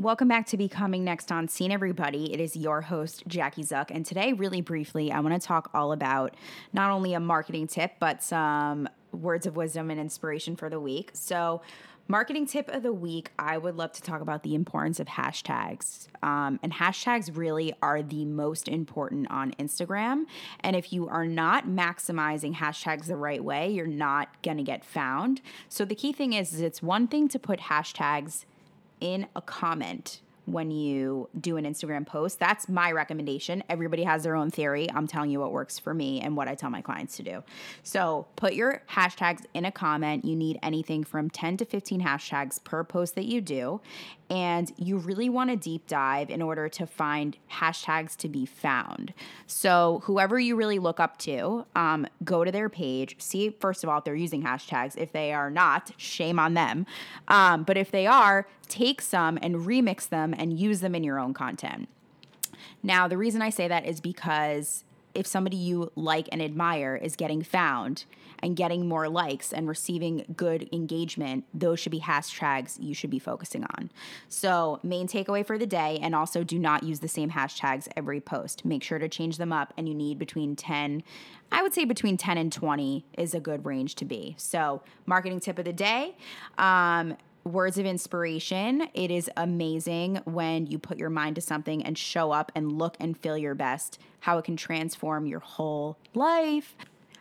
Welcome back to Becoming Next on Scene, everybody. It is your host, Jackie Zuck. And today, really briefly, I want to talk all about not only a marketing tip, but some words of wisdom and inspiration for the week. So, marketing tip of the week, I would love to talk about the importance of hashtags. Um, and hashtags really are the most important on Instagram. And if you are not maximizing hashtags the right way, you're not going to get found. So, the key thing is, is it's one thing to put hashtags in a comment when you do an Instagram post. That's my recommendation. Everybody has their own theory. I'm telling you what works for me and what I tell my clients to do. So put your hashtags in a comment. You need anything from 10 to 15 hashtags per post that you do. And you really want to deep dive in order to find hashtags to be found. So, whoever you really look up to, um, go to their page, see, first of all, if they're using hashtags. If they are not, shame on them. Um, but if they are, take some and remix them and use them in your own content. Now, the reason I say that is because if somebody you like and admire is getting found and getting more likes and receiving good engagement, those should be hashtags you should be focusing on. So, main takeaway for the day, and also do not use the same hashtags every post. Make sure to change them up, and you need between 10, I would say between 10 and 20 is a good range to be. So, marketing tip of the day. Um, words of inspiration. It is amazing when you put your mind to something and show up and look and feel your best, how it can transform your whole life.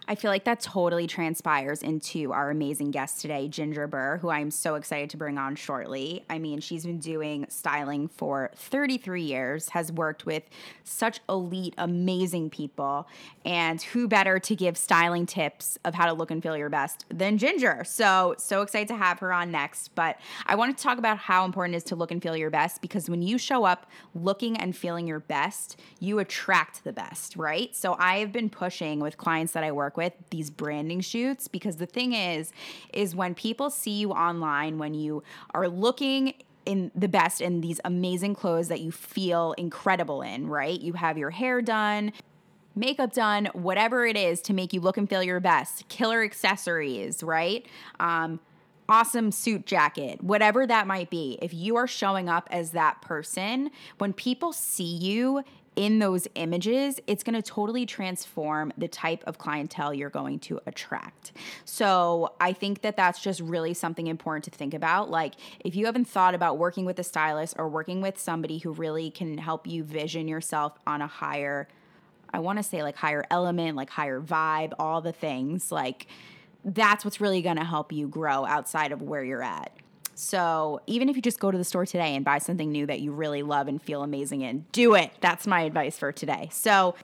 I feel like that totally transpires into our amazing guest today, Ginger Burr, who I'm so excited to bring on shortly. I mean, she's been doing styling for 33 years, has worked with such elite, amazing people, and who better to give styling tips of how to look and feel your best than Ginger? So, so excited to have her on next. But I want to talk about how important it is to look and feel your best because when you show up looking and feeling your best, you attract the best, right? So, I have been pushing with clients that I work with these branding shoots because the thing is is when people see you online when you are looking in the best in these amazing clothes that you feel incredible in, right? You have your hair done, makeup done, whatever it is to make you look and feel your best, killer accessories, right? Um, awesome suit jacket, whatever that might be. If you are showing up as that person, when people see you in those images, it's going to totally transform the type of clientele you're going to attract. So, I think that that's just really something important to think about. Like, if you haven't thought about working with a stylist or working with somebody who really can help you vision yourself on a higher, I want to say like higher element, like higher vibe, all the things, like, that's what's really going to help you grow outside of where you're at. So even if you just go to the store today and buy something new that you really love and feel amazing in, do it. That's my advice for today. So,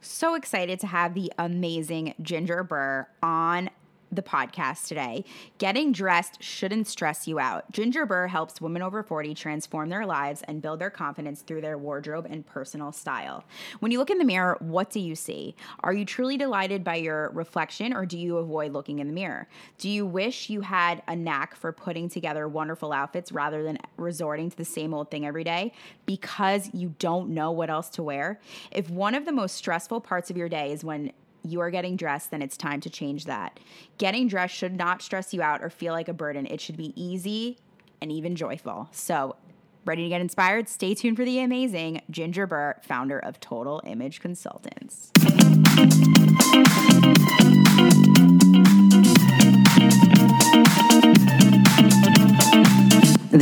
so excited to have the amazing Ginger Burr on the podcast today. Getting dressed shouldn't stress you out. Ginger Burr helps women over 40 transform their lives and build their confidence through their wardrobe and personal style. When you look in the mirror, what do you see? Are you truly delighted by your reflection or do you avoid looking in the mirror? Do you wish you had a knack for putting together wonderful outfits rather than resorting to the same old thing every day because you don't know what else to wear? If one of the most stressful parts of your day is when you are getting dressed, then it's time to change that. Getting dressed should not stress you out or feel like a burden. It should be easy and even joyful. So, ready to get inspired? Stay tuned for the amazing Ginger Burr, founder of Total Image Consultants.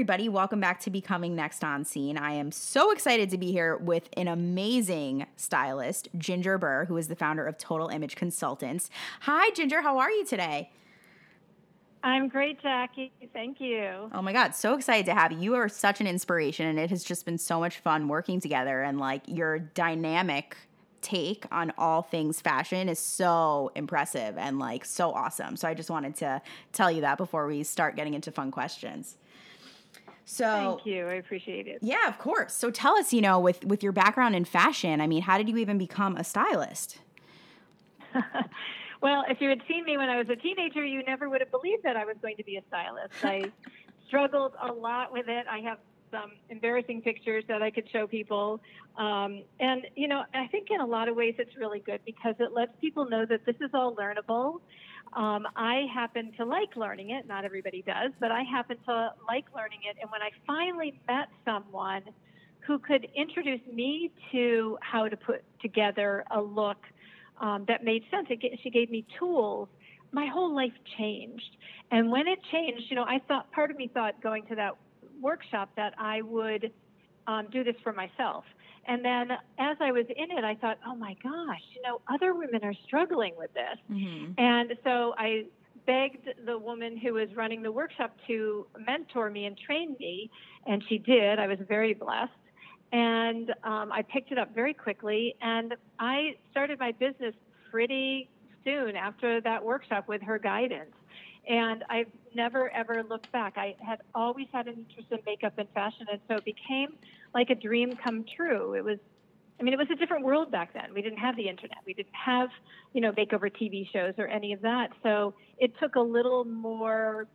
Everybody, welcome back to Becoming Next on Scene. I am so excited to be here with an amazing stylist, Ginger Burr, who is the founder of Total Image Consultants. Hi, Ginger, how are you today? I'm great, Jackie. Thank you. Oh my God, so excited to have you. You are such an inspiration, and it has just been so much fun working together. And like your dynamic take on all things fashion is so impressive and like so awesome. So I just wanted to tell you that before we start getting into fun questions. So thank you. I appreciate it. Yeah, of course. So tell us, you know, with with your background in fashion, I mean, how did you even become a stylist? Well, if you had seen me when I was a teenager, you never would have believed that I was going to be a stylist. I struggled a lot with it. I have some embarrassing pictures that I could show people. Um, and, you know, I think in a lot of ways it's really good because it lets people know that this is all learnable. Um, I happen to like learning it. Not everybody does, but I happen to like learning it. And when I finally met someone who could introduce me to how to put together a look um, that made sense, it, she gave me tools. My whole life changed. And when it changed, you know, I thought, part of me thought going to that workshop that I would um, do this for myself. And then as I was in it, I thought, oh my gosh, you know, other women are struggling with this. Mm-hmm. And so I begged the woman who was running the workshop to mentor me and train me, and she did. I was very blessed. And um, I picked it up very quickly, and I started my business pretty soon after that workshop with her guidance. And I've never ever looked back. I had always had an interest in makeup and fashion, and so it became like a dream come true. It was, I mean, it was a different world back then. We didn't have the internet. We didn't have, you know, makeover TV shows or any of that. So it took a little more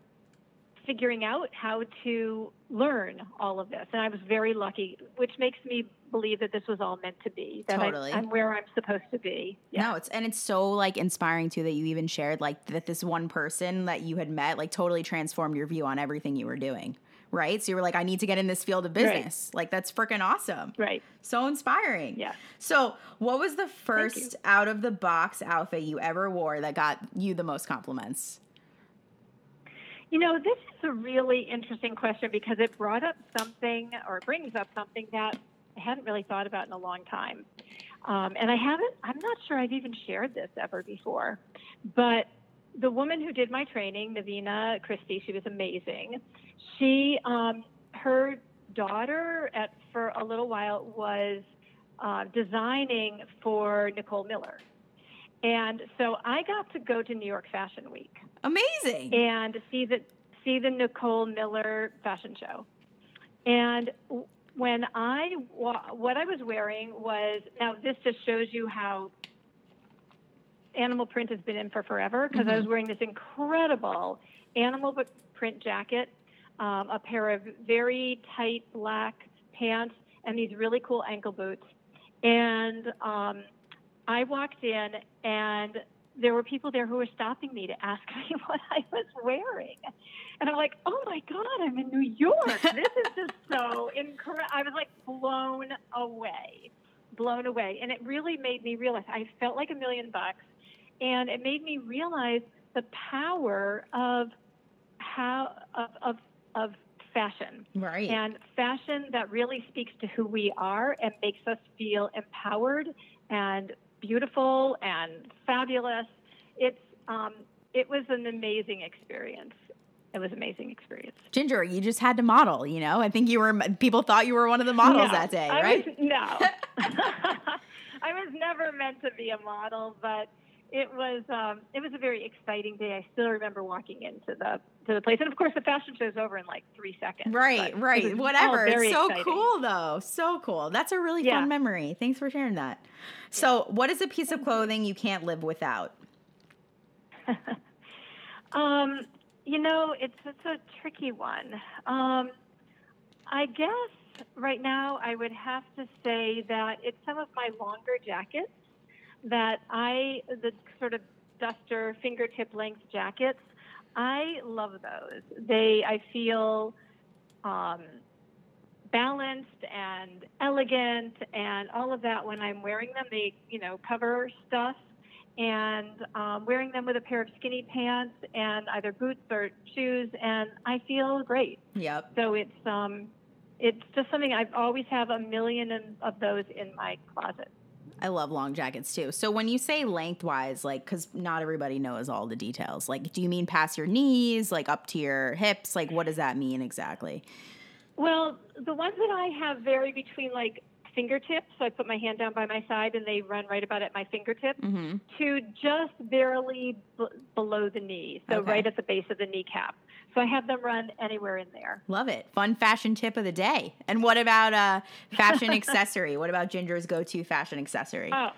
figuring out how to learn all of this. And I was very lucky, which makes me believe that this was all meant to be. That totally. I, am where I'm supposed to be. Yeah. No, it's and it's so like inspiring too that you even shared like that this one person that you had met like totally transformed your view on everything you were doing. Right. So you were like, I need to get in this field of business. Right. Like that's freaking awesome. Right. So inspiring. Yeah. So what was the first out of the box outfit you ever wore that got you the most compliments? You know, this is a really interesting question because it brought up something or brings up something that I hadn't really thought about in a long time. Um, and I haven't, I'm not sure I've even shared this ever before. But the woman who did my training, Navina Christie, she was amazing. She, um, her daughter at, for a little while was uh, designing for Nicole Miller. And so I got to go to New York Fashion Week. Amazing. And see the see the Nicole Miller fashion show. And when I what I was wearing was now this just shows you how animal print has been in for forever because mm-hmm. I was wearing this incredible animal print jacket, um, a pair of very tight black pants, and these really cool ankle boots. And um, I walked in, and there were people there who were stopping me to ask me what I was wearing. And I'm like, oh my God, I'm in New York. This is just so incredible. I was like blown away, blown away. And it really made me realize I felt like a million bucks. And it made me realize the power of how, of, of, of fashion. Right. And fashion that really speaks to who we are and makes us feel empowered and beautiful and fabulous. It's um, it was an amazing experience. It was an amazing experience. Ginger, you just had to model. You know, I think you were. People thought you were one of the models no, that day, right? Was, no, I was never meant to be a model, but it was um, it was a very exciting day. I still remember walking into the to the place, and of course, the fashion show's over in like three seconds. Right, right, whatever. It's so exciting. cool, though. So cool. That's a really yeah. fun memory. Thanks for sharing that. So, what is a piece of clothing you can't live without? um, you know, it's it's a tricky one. Um, I guess right now I would have to say that it's some of my longer jackets that I, the sort of duster fingertip length jackets, I love those. They, I feel um, balanced and elegant and all of that when I'm wearing them. They, you know, cover stuff and um, wearing them with a pair of skinny pants and either boots or shoes, and I feel great. Yep. So it's um, it's just something I've always have a million of those in my closet. I love long jackets too. So when you say lengthwise, like, because not everybody knows all the details, like, do you mean past your knees, like up to your hips? Like, what does that mean exactly? Well, the ones that I have vary between like fingertips. So I put my hand down by my side and they run right about at my fingertips mm-hmm. to just barely b- below the knee. So okay. right at the base of the kneecap. So I have them run anywhere in there. Love it. Fun fashion tip of the day. And what about a uh, fashion accessory? What about Ginger's go-to fashion accessory? Oh,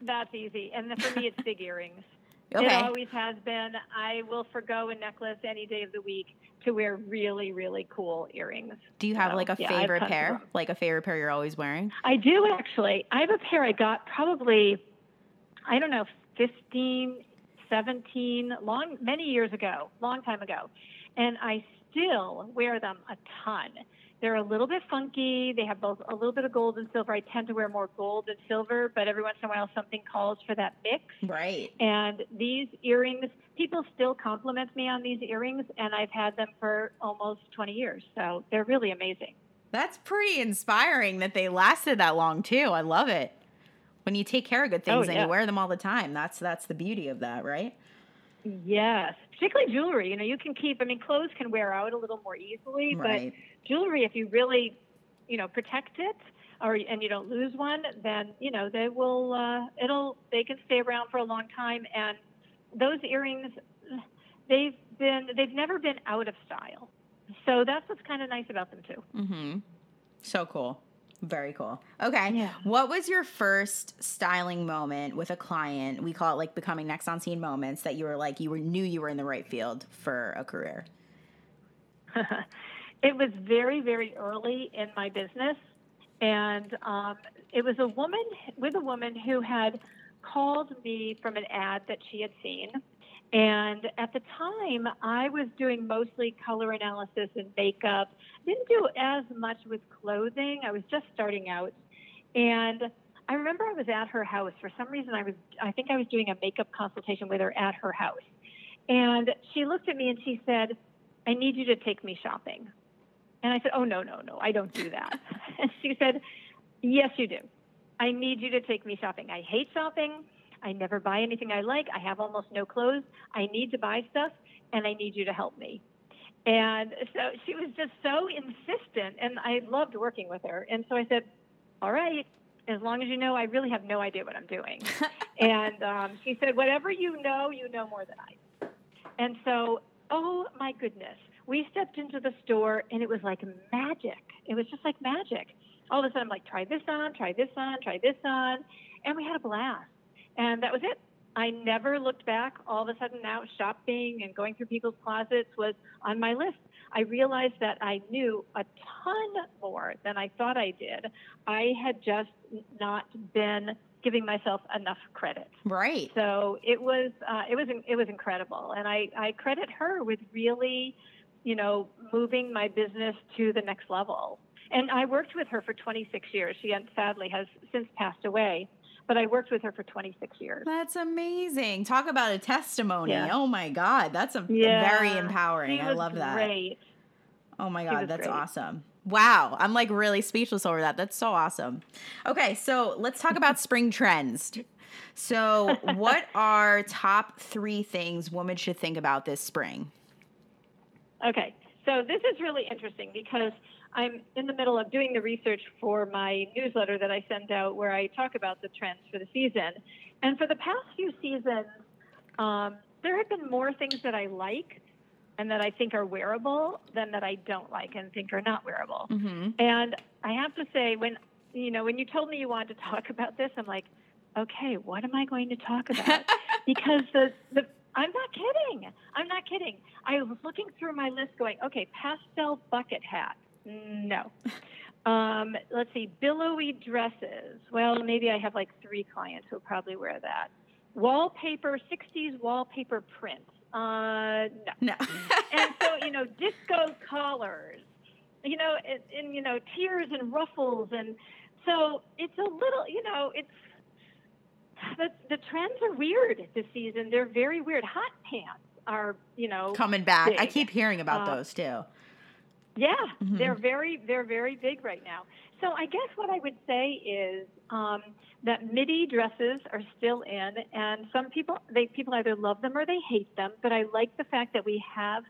that's easy. And for me, it's big earrings. Okay. It always has been. I will forego a necklace any day of the week to wear really, really cool earrings. Do you have So, like a yeah, favorite pair? Like a favorite pair you're always wearing? I do actually. I have a pair I got probably, I don't know, 15, 17, long, many years ago, long time ago. And I still wear them a ton. They're a little bit funky. They have both a little bit of gold and silver. I tend to wear more gold than silver, but every once in a while something calls for that mix. Right. And these earrings, people still compliment me on these earrings, and I've had them for almost 20 years. So they're really amazing. That's pretty inspiring that they lasted that long too. I love it. When you take care of good things Oh, and you wear them all the time, that's that's the beauty of that, right? Yes, particularly jewelry. You know, you can keep. I mean, clothes can wear out a little more easily, Right. but jewelry, if you really, you know, protect it, or and you don't lose one, then you know they will. Uh, it'll. They can stay around for a long time, and those earrings, they've been. They've never been out of style. So that's what's kind of nice about them too. Mm-hmm. So cool. Very cool. Okay. Yeah. What was your first styling moment with a client? We call it like becoming next on scene moments that you were like you were knew you were in the right field for a career. it was very, very early in my business. And um, it was a woman with a woman who had called me from an ad that she had seen. And at the time, I was doing mostly color analysis and makeup. Didn't do as much with clothing. I was just starting out. And I remember I was at her house. For some reason, I was, I think I was doing a makeup consultation with her at her house. And she looked at me and she said, I need you to take me shopping. And I said, Oh, no, no, no, I don't do that. and she said, Yes, you do. I need you to take me shopping. I hate shopping. I never buy anything I like. I have almost no clothes. I need to buy stuff, and I need you to help me. And so she was just so insistent, and I loved working with her. And so I said, All right, as long as you know, I really have no idea what I'm doing. and um, she said, Whatever you know, you know more than I. And so, oh my goodness, we stepped into the store and it was like magic. It was just like magic. All of a sudden, I'm like, try this on, try this on, try this on. And we had a blast. And that was it. I never looked back. All of a sudden, now shopping and going through people's closets was on my list. I realized that I knew a ton more than I thought I did. I had just not been giving myself enough credit. Right. So it was uh, it was it was incredible, and I I credit her with really, you know, moving my business to the next level. And I worked with her for 26 years. She sadly has since passed away, but I worked with her for 26 years. That's amazing. Talk about a testimony. Yeah. Oh my God. That's a Yeah, very empowering. I love that. Great. Oh my God, that's great. awesome. Wow. I'm like really speechless over that. That's so awesome. Okay, so let's talk about spring trends. So, what are top three things women should think about this spring? Okay, so this is really interesting because I'm in the middle of doing the research for my newsletter that I send out where I talk about the trends for the season. And for the past few seasons, um, there have been more things that I like and that I think are wearable than that I don't like and think are not wearable. Mm-hmm. And I have to say, when you know, when you told me you wanted to talk about this, I'm like, okay, what am I going to talk about? because the the I'm not kidding. I'm not kidding. I was looking through my list, going, okay, pastel bucket hat. No. Um, let's see, billowy dresses. Well, maybe I have like three clients who'll probably wear that. Wallpaper, 60s wallpaper print. Uh, no No. and so you know disco collars you know and, and you know tears and ruffles and so it's a little you know it's the, the trends are weird this season they're very weird hot pants are you know Coming back. I keep hearing about Uh, those too. Yeah, Mhm. they're very they're very big right now. So I guess what I would say is um, that midi dresses are still in, and some people they people either love them or they hate them. But I like the fact that we have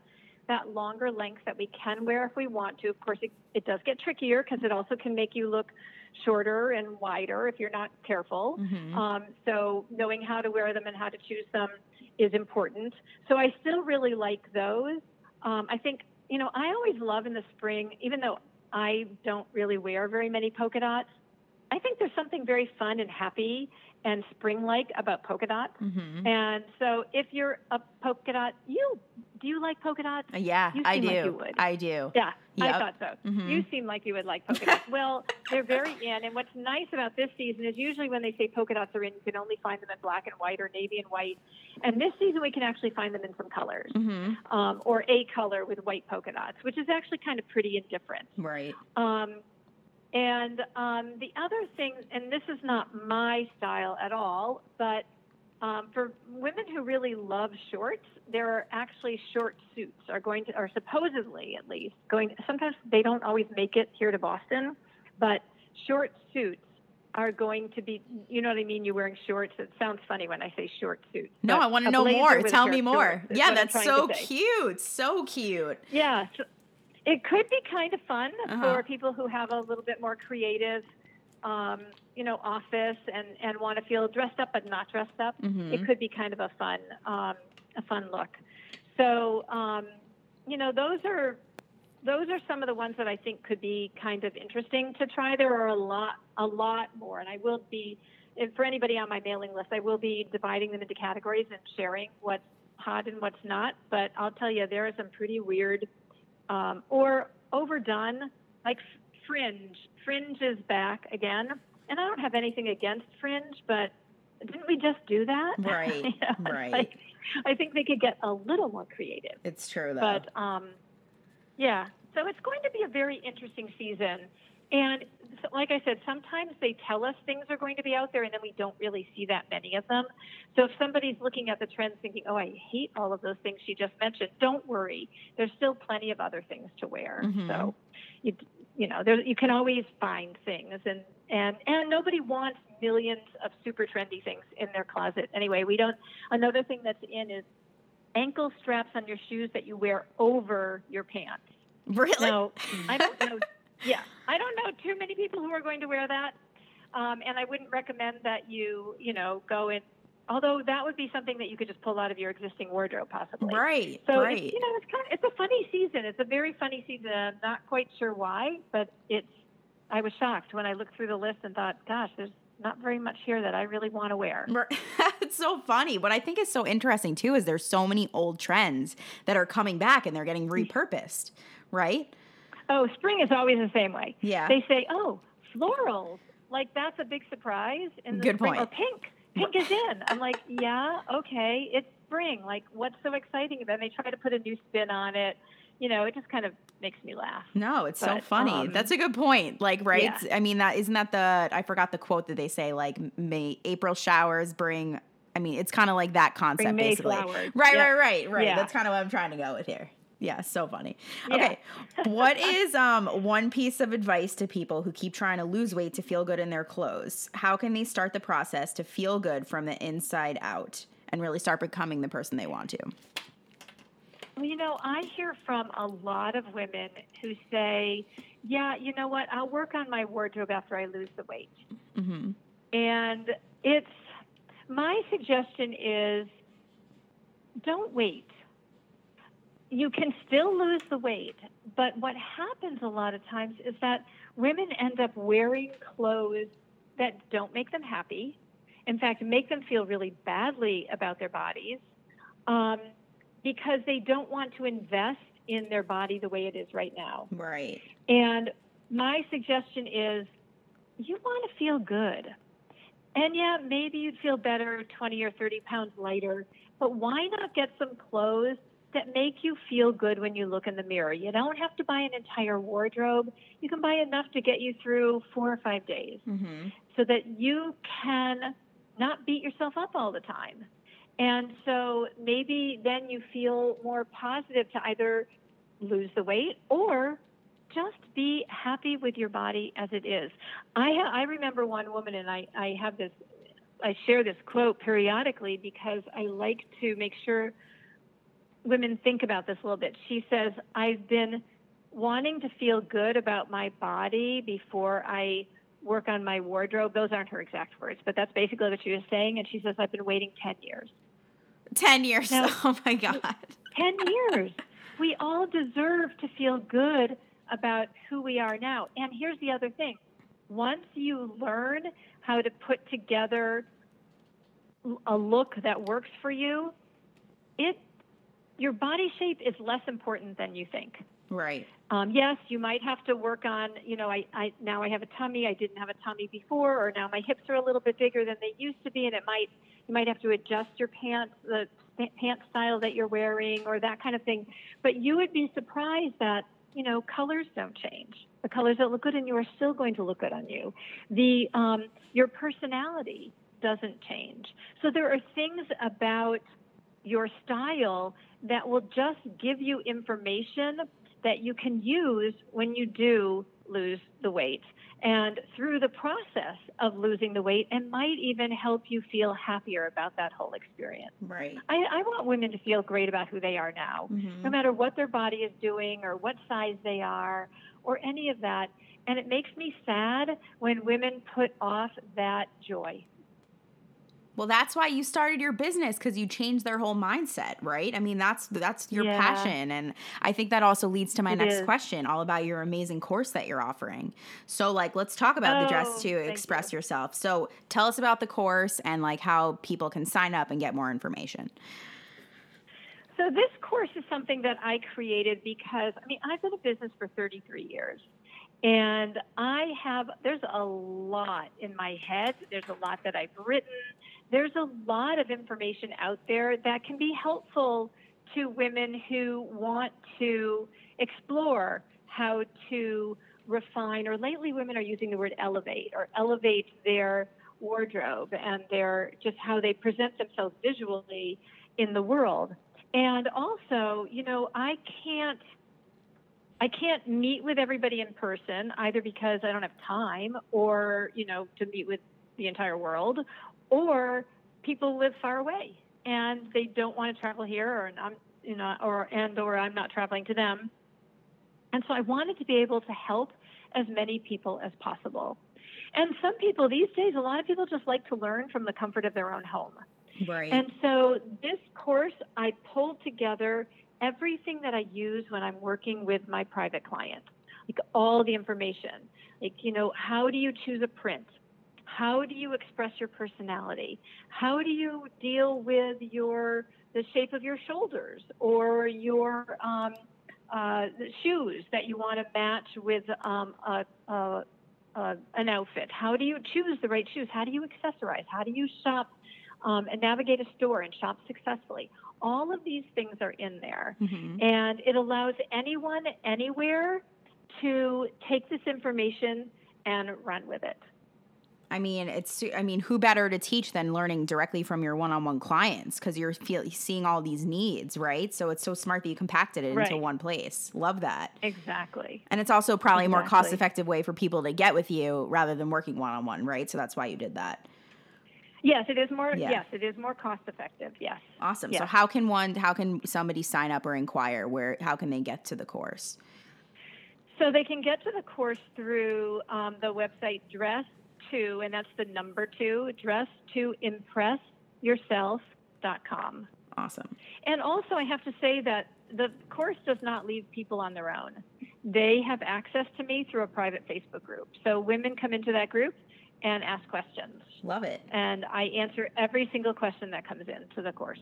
that longer length that we can wear if we want to. Of course, it, it does get trickier because it also can make you look shorter and wider if you're not careful. Mhm. Um, so knowing how to wear them and how to choose them is important. So I still really like those. Um, I think, you know, I always love in the spring, even though I don't really wear very many polka dots, I think there's something very fun and happy and spring-like about polka dots. Mm-hmm. And so, if you're a polka dot, you do you like polka dots? Yeah, I do. like. I do. Yeah, Yep. I thought so. Mhm. You seem like you would like polka dots. well, they're very in. And what's nice about this season is usually when they say polka dots are in, you can only find them in black and white or navy and white. And this season we can actually find them in some colors, Mm-hmm. um, or a color with white polka dots, which is actually kind of pretty and different. Right. Um, and um, the other thing, and this is not my style at all, but um, for women who really love shorts, there are actually short suits are going to, or supposedly at least, going. Sometimes they don't always make it here to Boston, but short suits are going to be. You know what I mean? You're wearing shorts. It sounds funny when I say short suits. No, I want to know more. Tell me more. Yeah, that's so cute. So cute. Yeah, so it could be kind of fun Uh-huh. for people who have a little bit more creative, um, you know, office and and want to feel dressed up but not dressed up. Mhm. It could be kind of a fun um, a fun look. So um, you know, those are those are some of the ones that I think could be kind of interesting to try. There are a lot a lot more, and I will be. And for anybody on my mailing list, I will be dividing them into categories and sharing what's hot and what's not. But I'll tell you, there are some pretty weird um, or overdone, like Fringe. Fringe is back again, and I don't have anything against Fringe, but didn't we just do that? Right, You know, right. like, I think they could get a little more creative. It's true though. But um, yeah, so it's going to be a very interesting season. And so, like I said, sometimes they tell us things are going to be out there, and then we don't really see that many of them. So if somebody's looking at the trends thinking, oh, I hate all of those things she just mentioned, don't worry. There's still plenty of other things to wear. Mhm. So you, you know, there, you can always find things. And, and, and nobody wants millions of super trendy things in their closet. Anyway, we don't, another thing that's in is ankle straps on your shoes that you wear over your pants. really? No, I don't know. Yeah, I don't know too many people who are going to wear that, um, and I wouldn't recommend that you, you know, go in. Although that would be something that you could just pull out of your existing wardrobe, possibly. Right. So right. it's, you know, it's kind of it's a funny season. It's a very funny season. I'm not quite sure why, but it's. I was shocked when I looked through the list and thought, gosh, there's not very much here that I really want to wear. It's so funny. What I think is so interesting too is there's so many old trends that are coming back and they're getting mm. repurposed, right? Oh, spring is always the same way. Yeah. They say, oh, florals. Like that's a big surprise in the Good spring. Or point. pink. Pink is in. I'm like, yeah, okay, it's spring. Like, what's so exciting? And they try to put a new spin on it. You know, it just kind of makes me laugh. No, it's so funny. um, That's a good point. Like, right? yeah. I mean, that isn't that the I forgot the quote that they say like May April showers bring. I mean, it's kind of like that concept, basically. Mayflowers. Right, Yeah. right, right, right. Yeah. That's kind of what I'm trying to go with here. Yeah, so funny. Yeah. Okay, what is um one piece of advice to people who keep trying to lose weight to feel good in their clothes? How can they start the process to feel good from the inside out and really start becoming the person they want to? Well, you know, I hear from a lot of women who say, yeah, you know what? I'll work on my wardrobe after I lose the weight. Mm-hmm. And it's my suggestion is don't wait. You can still lose the weight, but what happens a lot of times is that women end up wearing clothes that don't make them happy. In fact, make them feel really badly about their bodies um, because they don't want to invest in their body the way it is right now. Right. And my suggestion is you want to feel good. And yeah, maybe you'd feel better 20 or 30 pounds lighter, but why not get some clothes that make you feel good when you look in the mirror? You don't have to buy an entire wardrobe. You can buy enough to get you through four or five days Mm-hmm. so that you can not beat yourself up all the time. And so maybe then you feel more positive to either lose the weight or just be happy with your body as it is. I ha- I remember one woman, and I, I have this, I share this quote periodically because I like to make sure women think about this a little bit. She says, I've been wanting to feel good about my body before I work on my wardrobe. Those aren't her exact words, but that's basically what she was saying. And she says, I've been waiting 10 years. 10 years. Now- oh my God. 10 years. We all deserve to feel good about who we are now. And here's the other thing once you learn how to put together a look that works for you, it your body shape is less important than you think. Right. Um, yes, you might have to work on, you know, I, I now I have a tummy. I didn't have a tummy before, or now my hips are a little bit bigger than they used to be, and it might you might have to adjust your pants, the pant style that you're wearing, or that kind of thing. But you would be surprised that you know colors don't change. The colors that look good on you are still going to look good on you. The um, your personality doesn't change. So there are things about your style that will just give you information that you can use when you do lose the weight. And through the process of losing the weight, it might even help you feel happier about that whole experience. Right. I, I want women to feel great about who they are now, Mhm. no matter what their body is doing or what size they are or any of that. And it makes me sad when women put off that joy. Well, that's why you started your business because you changed their whole mindset, right? I mean, that's that's your Yeah. passion, and I think that also leads to my It next is. question, all about your amazing course that you're offering. So, like, let's talk about the Oh, dress to express you. yourself. So, tell us about the course and like how people can sign up and get more information. So this course is something that I created because I mean I've been in business for 33 years. And I have there's a lot in my head. There's a lot that I've written. There's a lot of information out there that can be helpful to women who want to explore how to refine or lately women are using the word elevate or elevate their wardrobe and their just how they present themselves visually in the world. And also, you know, I can't I can't meet with everybody in person either because I don't have time or, you know, to meet with the entire world or people live far away and they don't want to travel here or I'm you know or and or I'm not traveling to them. And so I wanted to be able to help as many people as possible. And some people these days a lot of people just like to learn from the comfort of their own home. Right. And so this course, I pulled together everything that I use when I'm working with my private clients, like all the information. Like, you know, how do you choose a print? How do you express your personality? How do you deal with your the shape of your shoulders or your um, uh, shoes that you want to match with um, a, a, a, an outfit? How do you choose the right shoes? How do you accessorize? How do you shop um, and navigate a store and shop successfully? All of these things are in there, Mhm. and it allows anyone, anywhere, to take this information and run with it. I mean, it's I mean, who better to teach than learning directly from your one-on-one clients because you're feel, seeing all these needs, right? So it's so smart that you compacted it into one place. Love that. Exactly. And it's also probably a more cost-effective way for people to get with you rather than working one-on-one, right? So that's why you did that. Yes, it is more. Yeah. Yes, it is more cost effective. Yes. Awesome. So how can one how can somebody sign up or inquire where how can they get to the course? So they can get to the course through um, the website Dress to, and that's the number two, dress to impress yourself.com. Awesome. And also, I have to say that the course does not leave people on their own. They have access to me through a private Facebook group. So women come into that group and ask questions. Love it. And I answer every single question that comes into the course.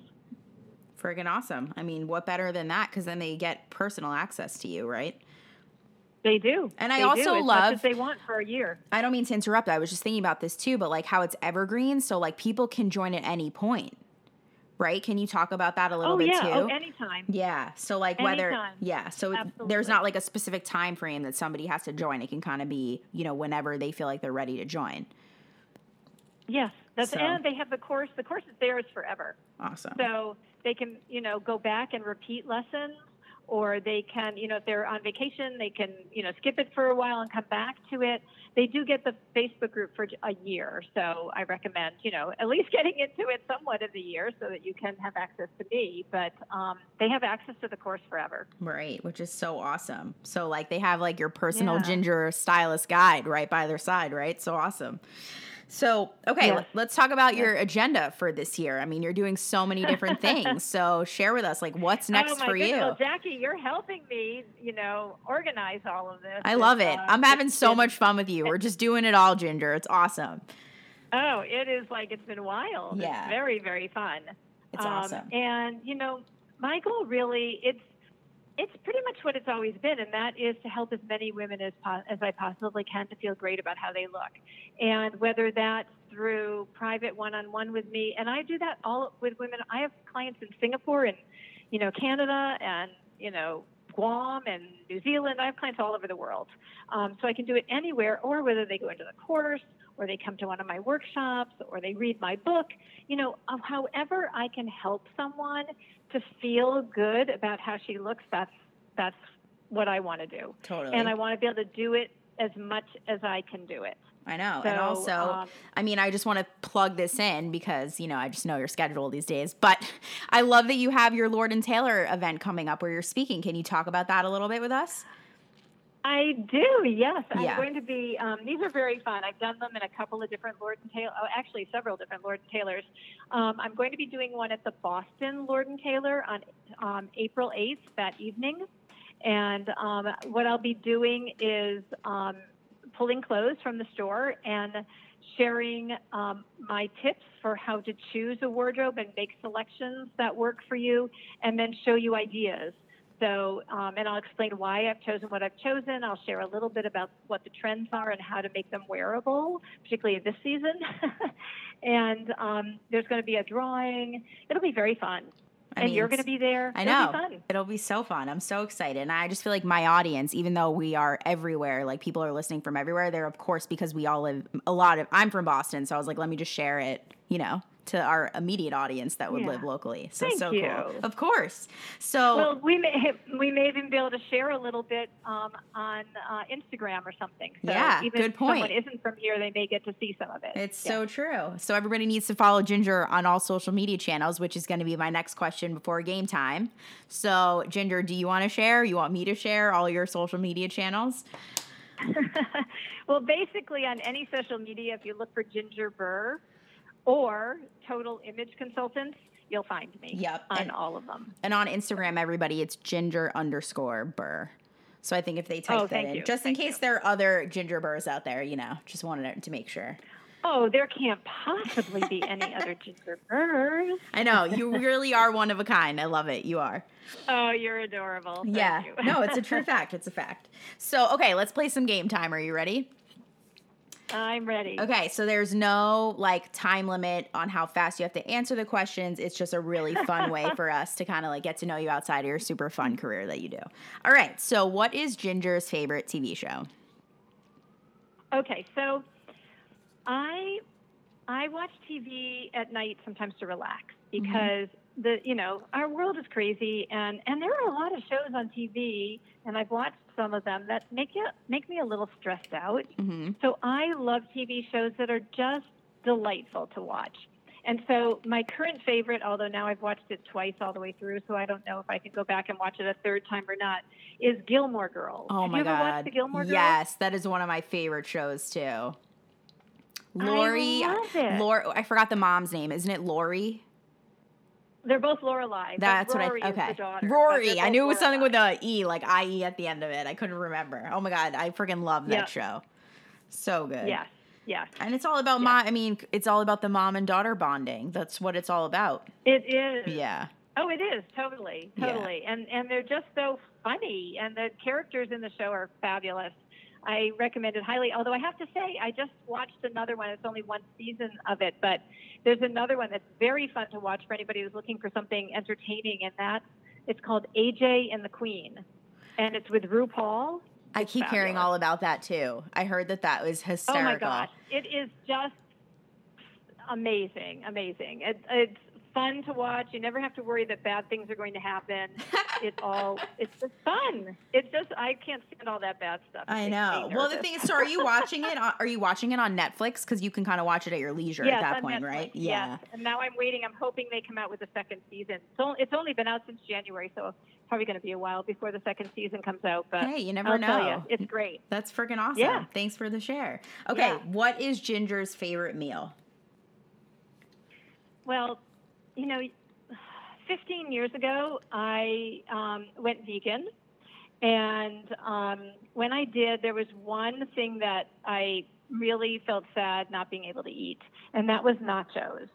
Friggin' awesome. I mean, what better than that? Because then they get personal access to you, right? They do. And I They do, also as love- they want for a year. I don't mean to interrupt. I was just thinking about this too, but like how it's evergreen. So like people can join at any point, right? Can you talk about that a little Oh bit yeah. too? Oh, anytime. yeah. So like whether Anytime. yeah, so it, there's not like a specific time frame that somebody has to join. It can kind of be, you know, whenever they feel like they're ready to join. Yes. That's So- and they have the course. The course is theirs forever. Awesome. So they can, you know, go back and repeat lessons, or they can, you know, if they're on vacation, they can, you know, skip it for a while and come back to it. They do get the Facebook group for a year, so I recommend, you know, at least getting into it somewhat of the year so that you can have access to me. But um, they have access to the course forever. Right, which is so awesome. So like they have like your personal Yeah. ginger stylist guide right by their side, right? So awesome. So, okay, let- let's talk about your agenda for this year. I mean, you're doing so many different things. So, share with us like what's next oh my for goodness. you. Well, Jackie, you're helping me, you know, organize all of this. I love It's, it. uh, I'm having so been- much fun with you. We're just doing it all, Ginger. It's awesome. Oh, it is like it's been wild. Yeah. It's very, very fun. It's awesome. And you know, my goal really it's it's pretty much what it's always been, and that is to help as many women as po- as I possibly can to feel great about how they look, and whether that's through private one-on-one with me, and I do that all with women. I have clients in Singapore and you know Canada and you know Guam and New Zealand. I have clients all over the world, um, so I can do it anywhere, or whether they go into the course, or they come to one of my workshops, or they read my book. You know, however I can help someone to feel good about how she looks. That's that's what I want to do, totally. and I want to be able to do it as much as I can do it. I know. So, and also, um, I mean, I just want to plug this in because, you know, I just know your schedule these days. But I love that you have your Lord and Taylor event coming up where you're speaking. Can you talk about that a little bit with us? I do, yes. I'm going to be, um, these are very fun. I've done them in a couple of different Lord and Taylor, oh, actually several different Lord and Taylors. Um, I'm going to be doing one at the Boston Lord and Taylor on um, April 8th that evening. And um, what I'll be doing is um, pulling clothes from the store and sharing um, my tips for how to choose a wardrobe and make selections that work for you, and then show you ideas. So, um, and I'll explain why I've chosen what I've chosen. I'll share a little bit about what the trends are and how to make them wearable, particularly this season. and um, there's going to be a drawing. It'll be very fun. I and mean, you're going to be there. I It'll know. be fun. It'll be so fun. I'm so excited. And I just feel like my audience, even though we are everywhere, like people are listening from everywhere, they're, of course, because we all live a lot of, I'm from Boston. So I was like, let me just share it, you know, to our immediate audience that would Yeah. live locally. So, Thank so you. cool. Of course. So, Well, we may we may even be able to share a little bit um, on uh, Instagram or something. So Yeah, even good if someone isn't from here, they may get to see some of it. It's Yeah. so true. So everybody needs to follow Ginger on all social media channels, which is going to be my next question before game time. So Ginger, do you want to share? You want me to share all your social media channels? well, basically, on any social media, if you look for Ginger Burr or Total Image Consultants, you'll find me. Yep, On and- all of them. And on Instagram, everybody, it's Ginger underscore Burr. So I think if they type Oh, that in, you. just in case you. there are other Ginger Burrs out there, you know, just wanted to make sure. Oh, there can't possibly be any other Ginger Burrs. I know you really are one of a kind. I love it. You are. Oh, you're adorable. Thank yeah. you. no, it's a true fact. It's a fact. So okay, let's play some game time. Are you ready? I'm ready. Okay, so there's no like time limit on how fast you have to answer the questions. It's just a really fun way for us to kind of like get to know you outside of your super fun mm-hmm. career that you do. All right, so what is Ginger's favorite TV show? Okay, so I I watch TV at night sometimes to relax mm-hmm. because the you know our world is crazy and and there are a lot of shows on TV and I've watched some of them that make you make me a little stressed out. Mm-hmm. So I love TV shows that are just delightful to watch. And so my current favorite, although now I've watched it twice all the way through, so I don't know if I can go back and watch it a third time or not, is Gilmore Girls. Oh Have my you ever god! watched the Gilmore Girls? yes, that is one of my favorite shows too. Lori, I love it. Lori, I forgot the mom's name. Isn't it Lori? They're both Lorelai. That's what I okay. daughter, Rory. I knew it was something with a e, like I e at the end of it. I couldn't remember. Oh my god, I freaking love that Yeah. show. So good. Yes, yes, And it's all about Yeah. mom. I mean, it's all about the mom and daughter bonding. That's what it's all about. it is. Yeah. Oh, it is totally, Yeah. totally, and and they're just so funny, and the characters in the show are fabulous. I recommend it highly. Although I have to say, I just watched another one. It's only one season of it, but there's another one that's very fun to watch for anybody who's looking for something entertaining, and that's it's called AJ and the Queen, and it's with RuPaul. I It's keep hearing all about that too. I heard that that was hysterical. Oh my gosh, it is just amazing, amazing. It, it's fun to watch. You never have to worry that bad things are going to happen. it's all, it's just fun. It's just, I can't stand all that bad stuff. I know. Well, the thing is, so are you watching it? On, are you watching it on Netflix? Because you can kind of watch it at your leisure Yes, at that point, Netflix, right? Yes. And now I'm waiting. I'm hoping they come out with a second season. So it's only been out since January, so it's probably going to be a while before the second season comes out. But Hey, you never I'll know. you, it's great. That's freaking awesome. Yeah. Thanks for the share. Okay, Yeah. what is Ginger's favorite meal? Well, you know, 15 years ago, I um, went vegan, And um, when I did, there was one thing that I really felt sad not being able to eat, and that was nachos.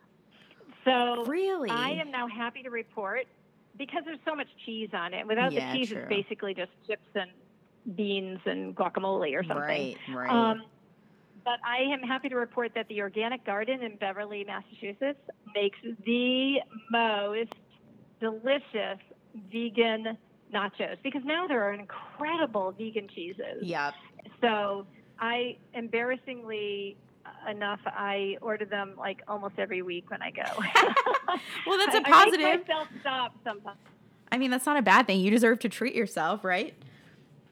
So Really? I am now happy to report because there's so much cheese on it. Without Yeah, the cheese, true. it's basically just chips and beans and guacamole or something. Right, right. Um, but I am happy to report that the Organic Garden in Beverly, Massachusetts, makes the most delicious vegan nachos because now there are incredible vegan cheeses. yep. So I embarrassingly enough, I order them like almost every week when I go. Well, that's a positive. I make myself stop sometimes. I mean, that's not a bad thing. You deserve to treat yourself, right?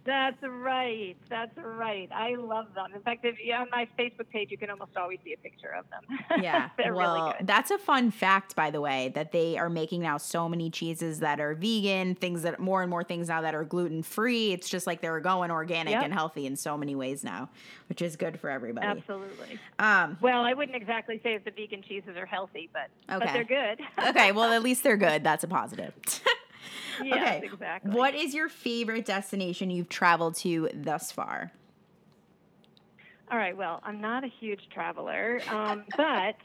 That's right. That's right. I love them. In fact, if you on my Facebook page, you can almost always see a picture of them. Yeah. they're well, really good. that's a fun fact, by the way, that they are making now so many cheeses that are vegan, things that more and more things now that are gluten free. It's just like they're going organic Yep. and healthy in so many ways now, which is good for everybody. Absolutely. Um, Well, I wouldn't exactly say that the vegan cheeses are healthy, but but they're good. okay. Well, at least they're good. That's a positive. yes, okay. exactly. What is your favorite destination you've traveled to thus far? All right. Well, I'm not a huge traveler, um, but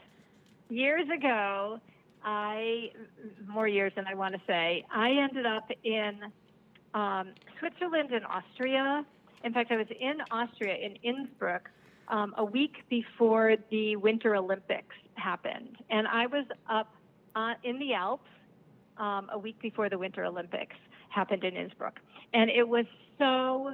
years ago, I more years than I want to say, I ended up in um, Switzerland and Austria. In fact, I was in Austria in Innsbruck um, a week before the Winter Olympics happened, and I was up uh, in the Alps um, a week before the Winter Olympics happened in Innsbruck, and it was so.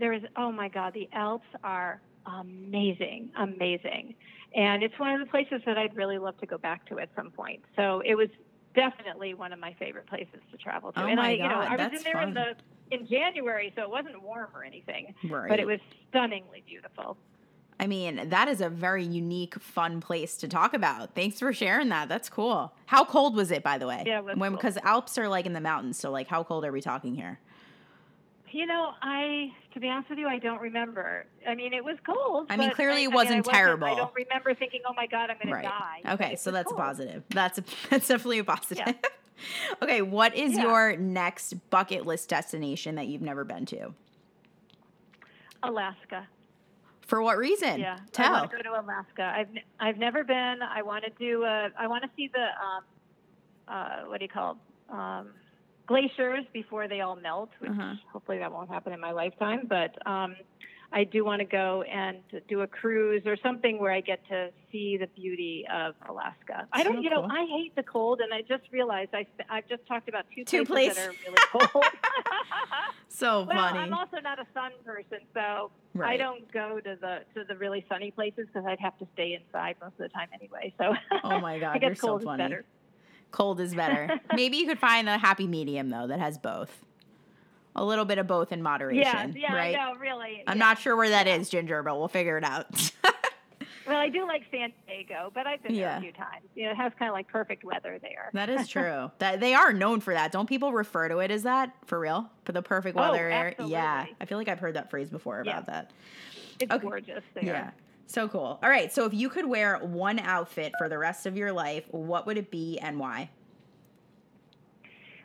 There is oh my God, the Alps are amazing, amazing, and it's one of the places that I'd really love to go back to at some point. So it was definitely one of my favorite places to travel to. Oh and my I, you know, I was in there fun. in the in January, so it wasn't warm or anything, Right. but it was stunningly beautiful. I mean, that is a very unique, fun place to talk about. Thanks for sharing that. That's cool. How cold was it, by the way? Yeah, when because Alps are like in the mountains, so like how cold are we talking here? You know, I to be honest with you, I don't remember. I mean, it was cold. I mean, clearly it I, wasn't I terrible. I don't remember thinking, "Oh my God, I'm going right. to die." Okay, so that's a cold. positive. That's a, that's definitely a positive. Yeah. okay, what is Yeah. your next bucket list destination that you've never been to? Alaska. For what reason? Yeah, I want to go to Alaska. I've I've never been. I want to do. A, I want to see the um, uh, what do you call it? um, glaciers before they all melt. Which Uh-huh. hopefully that won't happen in my lifetime. But um, I do want to go and do a cruise or something where I get to see the beauty of Alaska. I don't. So you know, cool. I hate the cold, and I just realized I I've just talked about two, Two places that are really cold. So well, funny. I'm also not a sun person, so I don't go to the to the really sunny places because I'd have to stay inside most of the time anyway. So Oh my god, you're so is funny. better. Cold is better. Maybe you could find a happy medium though that has both. A little bit of both in moderation, Yeah, yeah, right? no, really. I'm yeah. not sure where that is, Ginger, but we'll figure it out. Well, I do like San Diego, but I've been there a few times. You know, it has kind of like perfect weather there. that is true. That they are known for that. Don't people refer to it as that for real? For the perfect weather. Oh, weather area? Yeah. I feel like I've heard that phrase before Yeah. about that. It's Okay. gorgeous there. Yeah. So cool. All right. So if you could wear one outfit for the rest of your life, what would it be and why?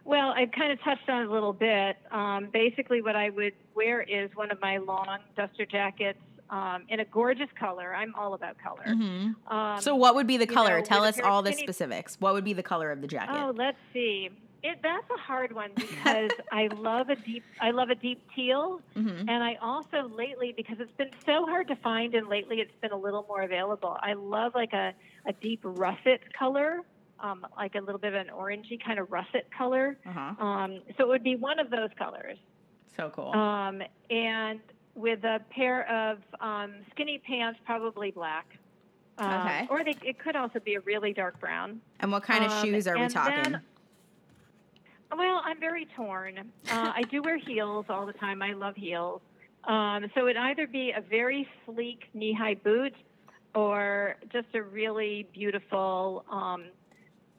Well, I've kind of touched on it a little bit. Um, basically, what I would wear is one of my long duster jackets um, in a gorgeous color. I'm all about color. Mm-hmm. Um, So what would be the color? know, Tell us all the skinny- specifics. What would be the color of the jacket? Oh, let's see. It, that's a hard one because I love a deep I love a deep teal, Mhm. and I also lately because it's been so hard to find, and lately it's been a little more available. I love like a a deep russet color, um, like a little bit of an orangey kind of russet color. Uh-huh. Um, so it would be one of those colors, So cool. um, and with a pair of um, skinny pants, probably black. Um, Okay. Or they, it could also be a really dark brown. and what kind of um, shoes are we talking? then- Well, I'm very torn. Uh, I do wear heels all the time. I love heels. Um, so it'd either be a very sleek knee-high boot or just a really beautiful, um,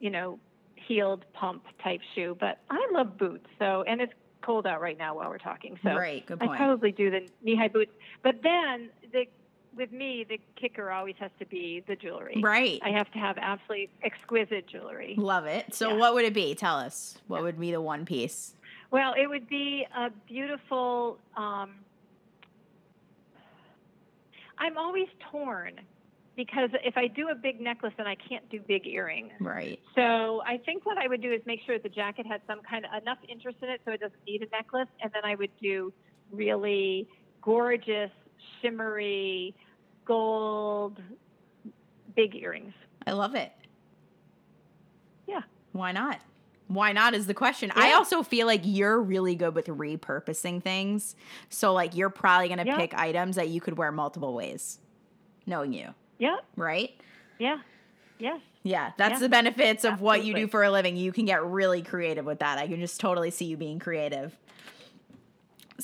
you know, heeled pump type shoe. But I love boots. So, and it's cold out right now while we're talking. So right. Good I probably do the knee-high boots. But then the with me, the kicker always has to be the jewelry. right. I have to have absolutely exquisite jewelry. Love it. So Yeah. what would it be? Tell us. What would be the one piece? Well, it would be a beautiful. Um, I'm always torn because if I do a big necklace, then I can't do big earrings. Right. So I think what I would do is make sure the jacket had some kind of enough interest in it so it doesn't need a necklace, and then I would do really gorgeous, shimmery, gold, big earrings. I love it. Yeah. Why not? Why not is the question. I also feel like you're really good with repurposing things. So like you're probably going to Yeah. pick items that you could wear multiple ways. Knowing you, Yeah. right? Yeah. Yes. Yeah, that's Yeah. the benefits of what you do for a living. You can get really creative with that. I can just totally see you being creative.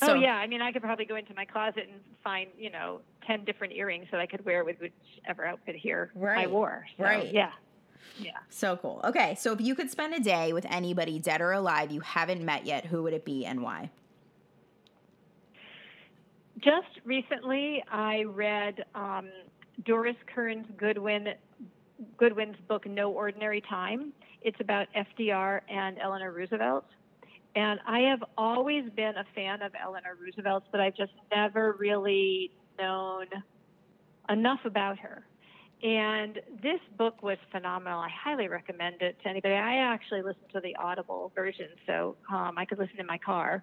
oh yeah. I mean, I could probably go into my closet and find you know ten different earrings that I could wear with whichever outfit here I wore. So, Right. Yeah. Yeah. So cool. Okay, so if you could spend a day with anybody, dead or alive, you haven't met yet, who would it be and why? Just recently, I read um, Doris Kearns Goodwin Goodwin's book No Ordinary Time. It's about FDR and Eleanor Roosevelt. And I have always been a fan of Eleanor Roosevelt, but I've just never really known enough about her. And this book was phenomenal. I highly recommend it to anybody. I actually listened to the Audible version, so um, I could listen in my car.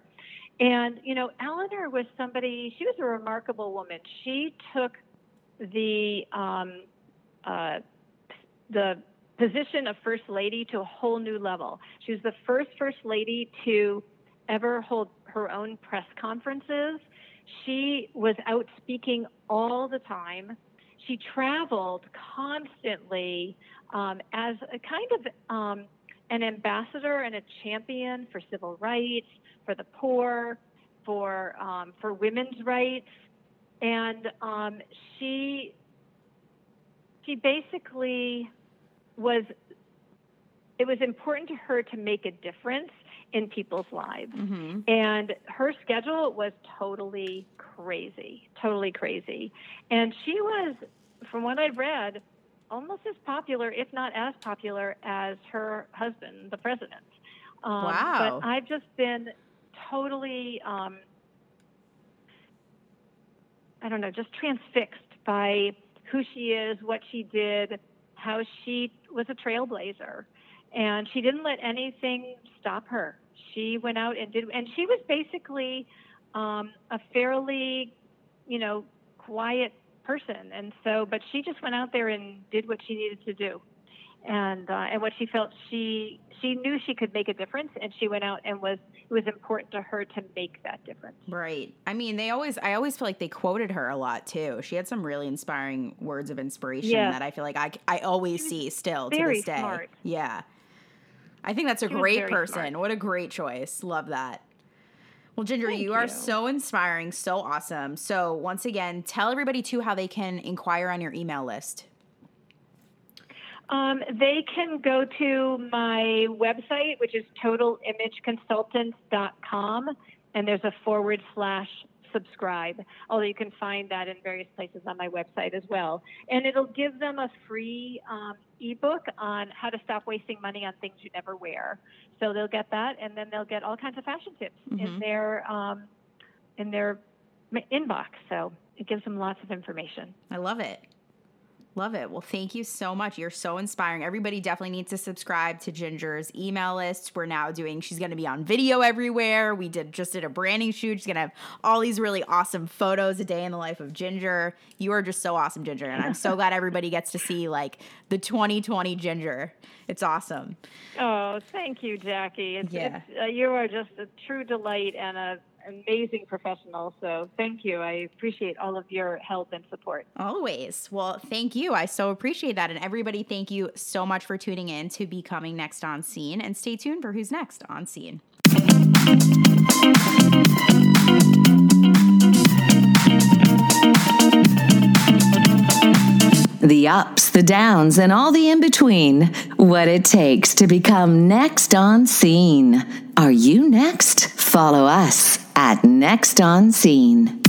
And, you know, Eleanor was somebody, she was a remarkable woman. She took the, um, uh, the position of First Lady to a whole new level. She was the first First Lady to ever hold her own press conferences. She was out speaking all the time. She traveled constantly um, as a kind of um, an ambassador and a champion for civil rights, for the poor, for um, for women's rights, and um, she she basically was. It was important to her to make a difference in people's lives. Mm-hmm. And her schedule was totally crazy, totally crazy. And she was, from what I've read, almost as popular, if not as popular, as her husband, the president. Um, Wow. But I've just been totally, um, I don't know, just transfixed by who she is, what she did, how she was a trailblazer. And she didn't let anything stop her. She went out and did, and she was basically um, a fairly, you know, quiet person. And so, but she just went out there and did what she needed to do, and uh, and what she felt she she knew she could make a difference, and she went out and was it was important to her to make that difference. Right. I mean, they always, I always feel like they quoted her a lot too. She had some really inspiring words of inspiration Yeah. that I feel like I, I always see still to this day. smart. Yeah. I think that's a She great person. smart. What a great choice. Love that. Well, Ginger, Thank you are you. so inspiring, so awesome. So, once again, tell everybody too how they can inquire on your email list. Um, they can go to my website, which is totalimageconsultants.com, and there's a forward slash subscribe. Although you can find that in various places on my website as well. And it'll give them a free um, ebook on how to stop wasting money on things you never wear. So they'll get that, and then they'll get all kinds of fashion tips Mhm. in their um, in their inbox. So it gives them lots of information. I love it. Love it. Well, thank you so much. You're so inspiring. Everybody definitely needs to subscribe to Ginger's email list. We're now doing, she's going to be on video everywhere. We did just did a branding shoot. She's going to have all these really awesome photos, a day in the life of Ginger. You are just so awesome, Ginger. And I'm so glad everybody gets to see like the 2020 Ginger. It's awesome. Oh, thank you, Jackie. It's, Yeah. it's, uh, you are just a true delight and a amazing professional. So thank you. I appreciate all of your help and support. Always. Well, thank you. I so appreciate that. And everybody, thank you so much for tuning in to Becoming Next on Scene. And stay tuned for who's next on Scene. The ups, the downs, and all the in between. What it takes to become next on scene. Are you next? Follow us at Next on Scene.